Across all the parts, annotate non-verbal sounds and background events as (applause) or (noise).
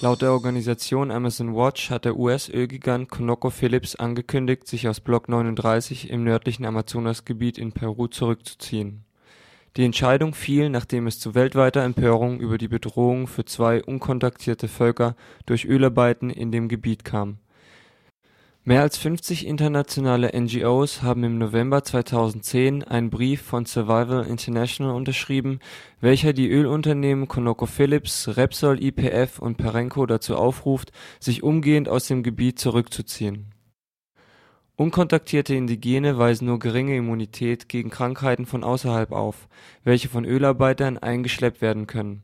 Laut der Organisation Amazon Watch hat der US-Ölgigant ConocoPhillips angekündigt, sich aus Block 39 im nördlichen Amazonasgebiet in Peru zurückzuziehen. Die Entscheidung fiel, nachdem es zu weltweiter Empörung über die Bedrohung für zwei unkontaktierte Völker durch Ölarbeiten in dem Gebiet kam Mehr als 50 internationale NGOs haben im November 2010 einen Brief von Survival International unterschrieben, welcher die Ölunternehmen ConocoPhillips, Repsol YPF und Perenco dazu aufruft, sich umgehend aus dem Gebiet zurückzuziehen. Unkontaktierte Indigene weisen nur geringe Immunität gegen Krankheiten von außerhalb auf, welche von Ölarbeitern eingeschleppt werden können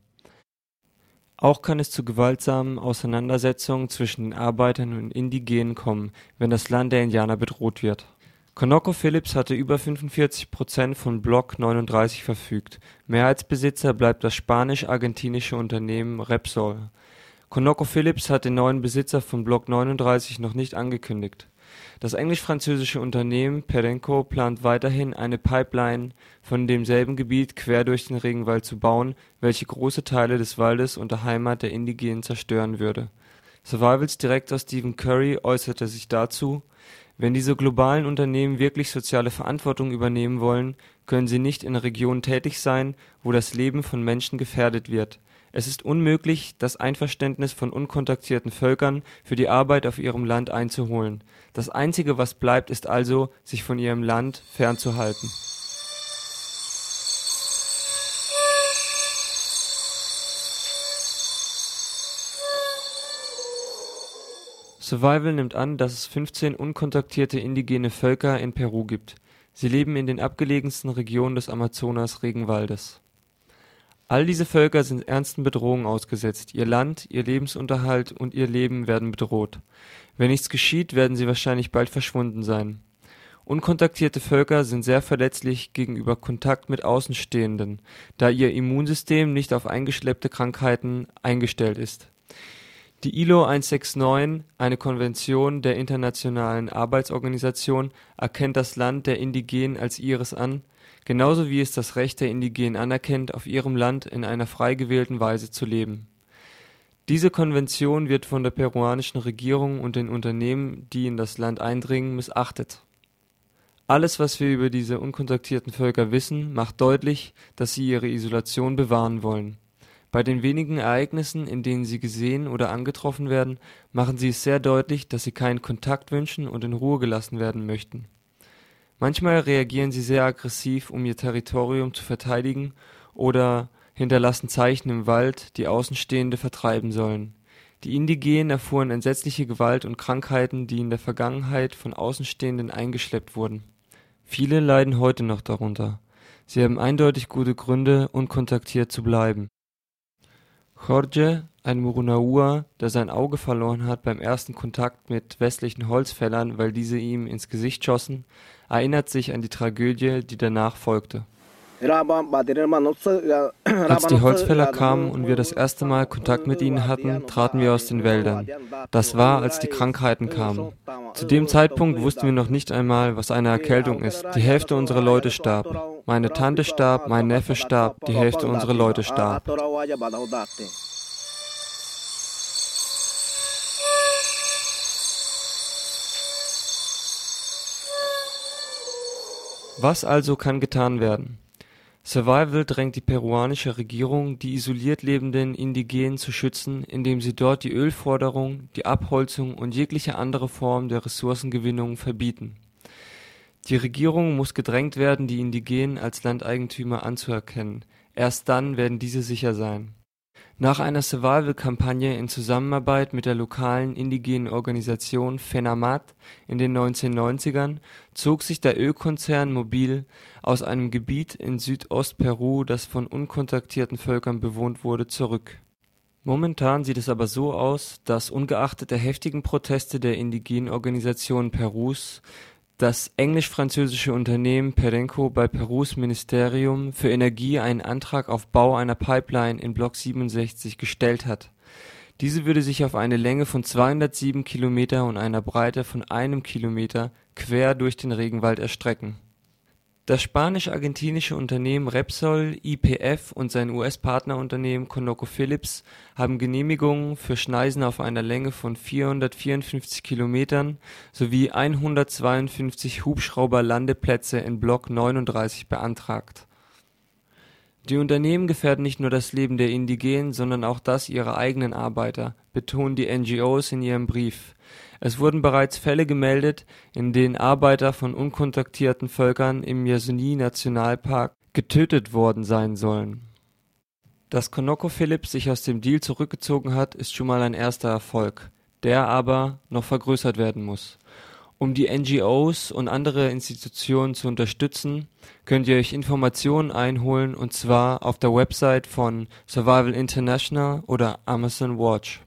auch kann es zu gewaltsamen Auseinandersetzungen zwischen den Arbeitern und Indigenen kommen, wenn das Land der Indianer bedroht wird. ConocoPhillips hatte über 45 Prozent von Block 39 verfügt, Mehrheitsbesitzer bleibt das spanisch-argentinische Unternehmen Repsol. ConocoPhillips hat den neuen Besitzer von Block 39 noch nicht angekündigt das englisch-französische Unternehmen Perenco plant weiterhin eine Pipeline von demselben Gebiet quer durch den Regenwald zu bauen, welche große Teile des Waldes und der Heimat der Indigenen zerstören würde. Survivals-Direktor Stephen Curry äußerte sich dazu: „ Wenn diese globalen Unternehmen wirklich soziale Verantwortung übernehmen wollen, können sie nicht in Regionen tätig sein, wo das Leben von Menschen gefährdet wird es ist unmöglich, das Einverständnis von unkontaktierten Völkern für die Arbeit auf ihrem Land einzuholen. Das Einzige, was bleibt, ist also, sich von ihrem Land fernzuhalten. Survival nimmt an, dass es 15 unkontaktierte indigene Völker in Peru gibt. Sie leben in den abgelegensten Regionen des Amazonas-Regenwaldes All diese Völker sind ernsten Bedrohungen ausgesetzt, ihr Land, ihr Lebensunterhalt und ihr Leben werden bedroht. Wenn nichts geschieht, werden sie wahrscheinlich bald verschwunden sein. Unkontaktierte Völker sind sehr verletzlich gegenüber Kontakt mit Außenstehenden, da ihr Immunsystem nicht auf eingeschleppte Krankheiten eingestellt ist. Die ILO 169, eine Konvention der Internationalen Arbeitsorganisation, erkennt das Land der Indigenen als ihres an genauso wie es das Recht der Indigenen anerkennt, auf ihrem Land in einer frei gewählten Weise zu leben. Diese Konvention wird von der peruanischen Regierung und den Unternehmen, die in das Land eindringen, missachtet. Alles, was wir über diese unkontaktierten Völker wissen, macht deutlich, dass sie ihre Isolation bewahren wollen. Bei den wenigen Ereignissen, in denen sie gesehen oder angetroffen werden, machen sie es sehr deutlich, dass sie keinen Kontakt wünschen und in Ruhe gelassen werden möchten Manchmal reagieren sie sehr aggressiv, um ihr Territorium zu verteidigen, oder hinterlassen Zeichen im Wald, die Außenstehende vertreiben sollen. Die Indigenen erfuhren entsetzliche Gewalt und Krankheiten, die in der Vergangenheit von Außenstehenden eingeschleppt wurden. Viele leiden heute noch darunter. Sie haben eindeutig gute Gründe, unkontaktiert zu bleiben. Jorge, ein Murunaua, der sein Auge verloren hat beim ersten Kontakt mit westlichen Holzfällern, weil diese ihm ins Gesicht schossen, erinnert sich an die Tragödie, die danach folgte. (clears throat) Als die Holzfäller kamen und wir das erste Mal Kontakt mit ihnen hatten, traten wir aus den Wäldern. Das war, als die Krankheiten kamen. Zu dem Zeitpunkt wussten wir noch nicht einmal, was eine Erkältung ist. Die Hälfte unserer Leute starb. Meine Tante starb, mein Neffe starb, die Hälfte unserer Leute starb. Was also kann getan werden? Survival drängt die peruanische Regierung, die isoliert lebenden Indigenen zu schützen, indem sie dort die Ölforderung, die Abholzung und jegliche andere Form der Ressourcengewinnung verbieten. Die Regierung muss gedrängt werden, die Indigenen als Landeigentümer anzuerkennen. Erst dann werden diese sicher sein nach einer Survival-Kampagne in Zusammenarbeit mit der lokalen indigenen Organisation FENAMAT in den 1990ern zog sich der Ölkonzern Mobil aus einem Gebiet in Südost-Peru, das von unkontaktierten Völkern bewohnt wurde, zurück. Momentan sieht es aber so aus, dass ungeachtet der heftigen Proteste der indigenen Organisationen Perus das englisch-französische Unternehmen Perenco bei Perus Ministerium für Energie einen Antrag auf Bau einer Pipeline in Block 67 gestellt hat. Diese würde sich auf eine Länge von 207 Kilometer und einer Breite von einem Kilometer quer durch den Regenwald erstrecken Das spanisch-argentinische Unternehmen Repsol, YPF und sein US-Partnerunternehmen ConocoPhillips haben Genehmigungen für Schneisen auf einer Länge von 454 Kilometern sowie 152 Hubschrauberlandeplätze in Block 39 beantragt. Die Unternehmen gefährden nicht nur das Leben der Indigenen, sondern auch das ihrer eigenen Arbeiter, betonen die NGOs in ihrem Brief. Es wurden bereits Fälle gemeldet, in denen Arbeiter von unkontaktierten Völkern im Yasuni-Nationalpark getötet worden sein sollen. Dass ConocoPhillips sich aus dem Deal zurückgezogen hat, ist schon mal ein erster Erfolg, der aber noch vergrößert werden muss. Um die NGOs und andere Institutionen zu unterstützen, könnt ihr euch Informationen einholen und zwar auf der Website von Survival International oder Amazon Watch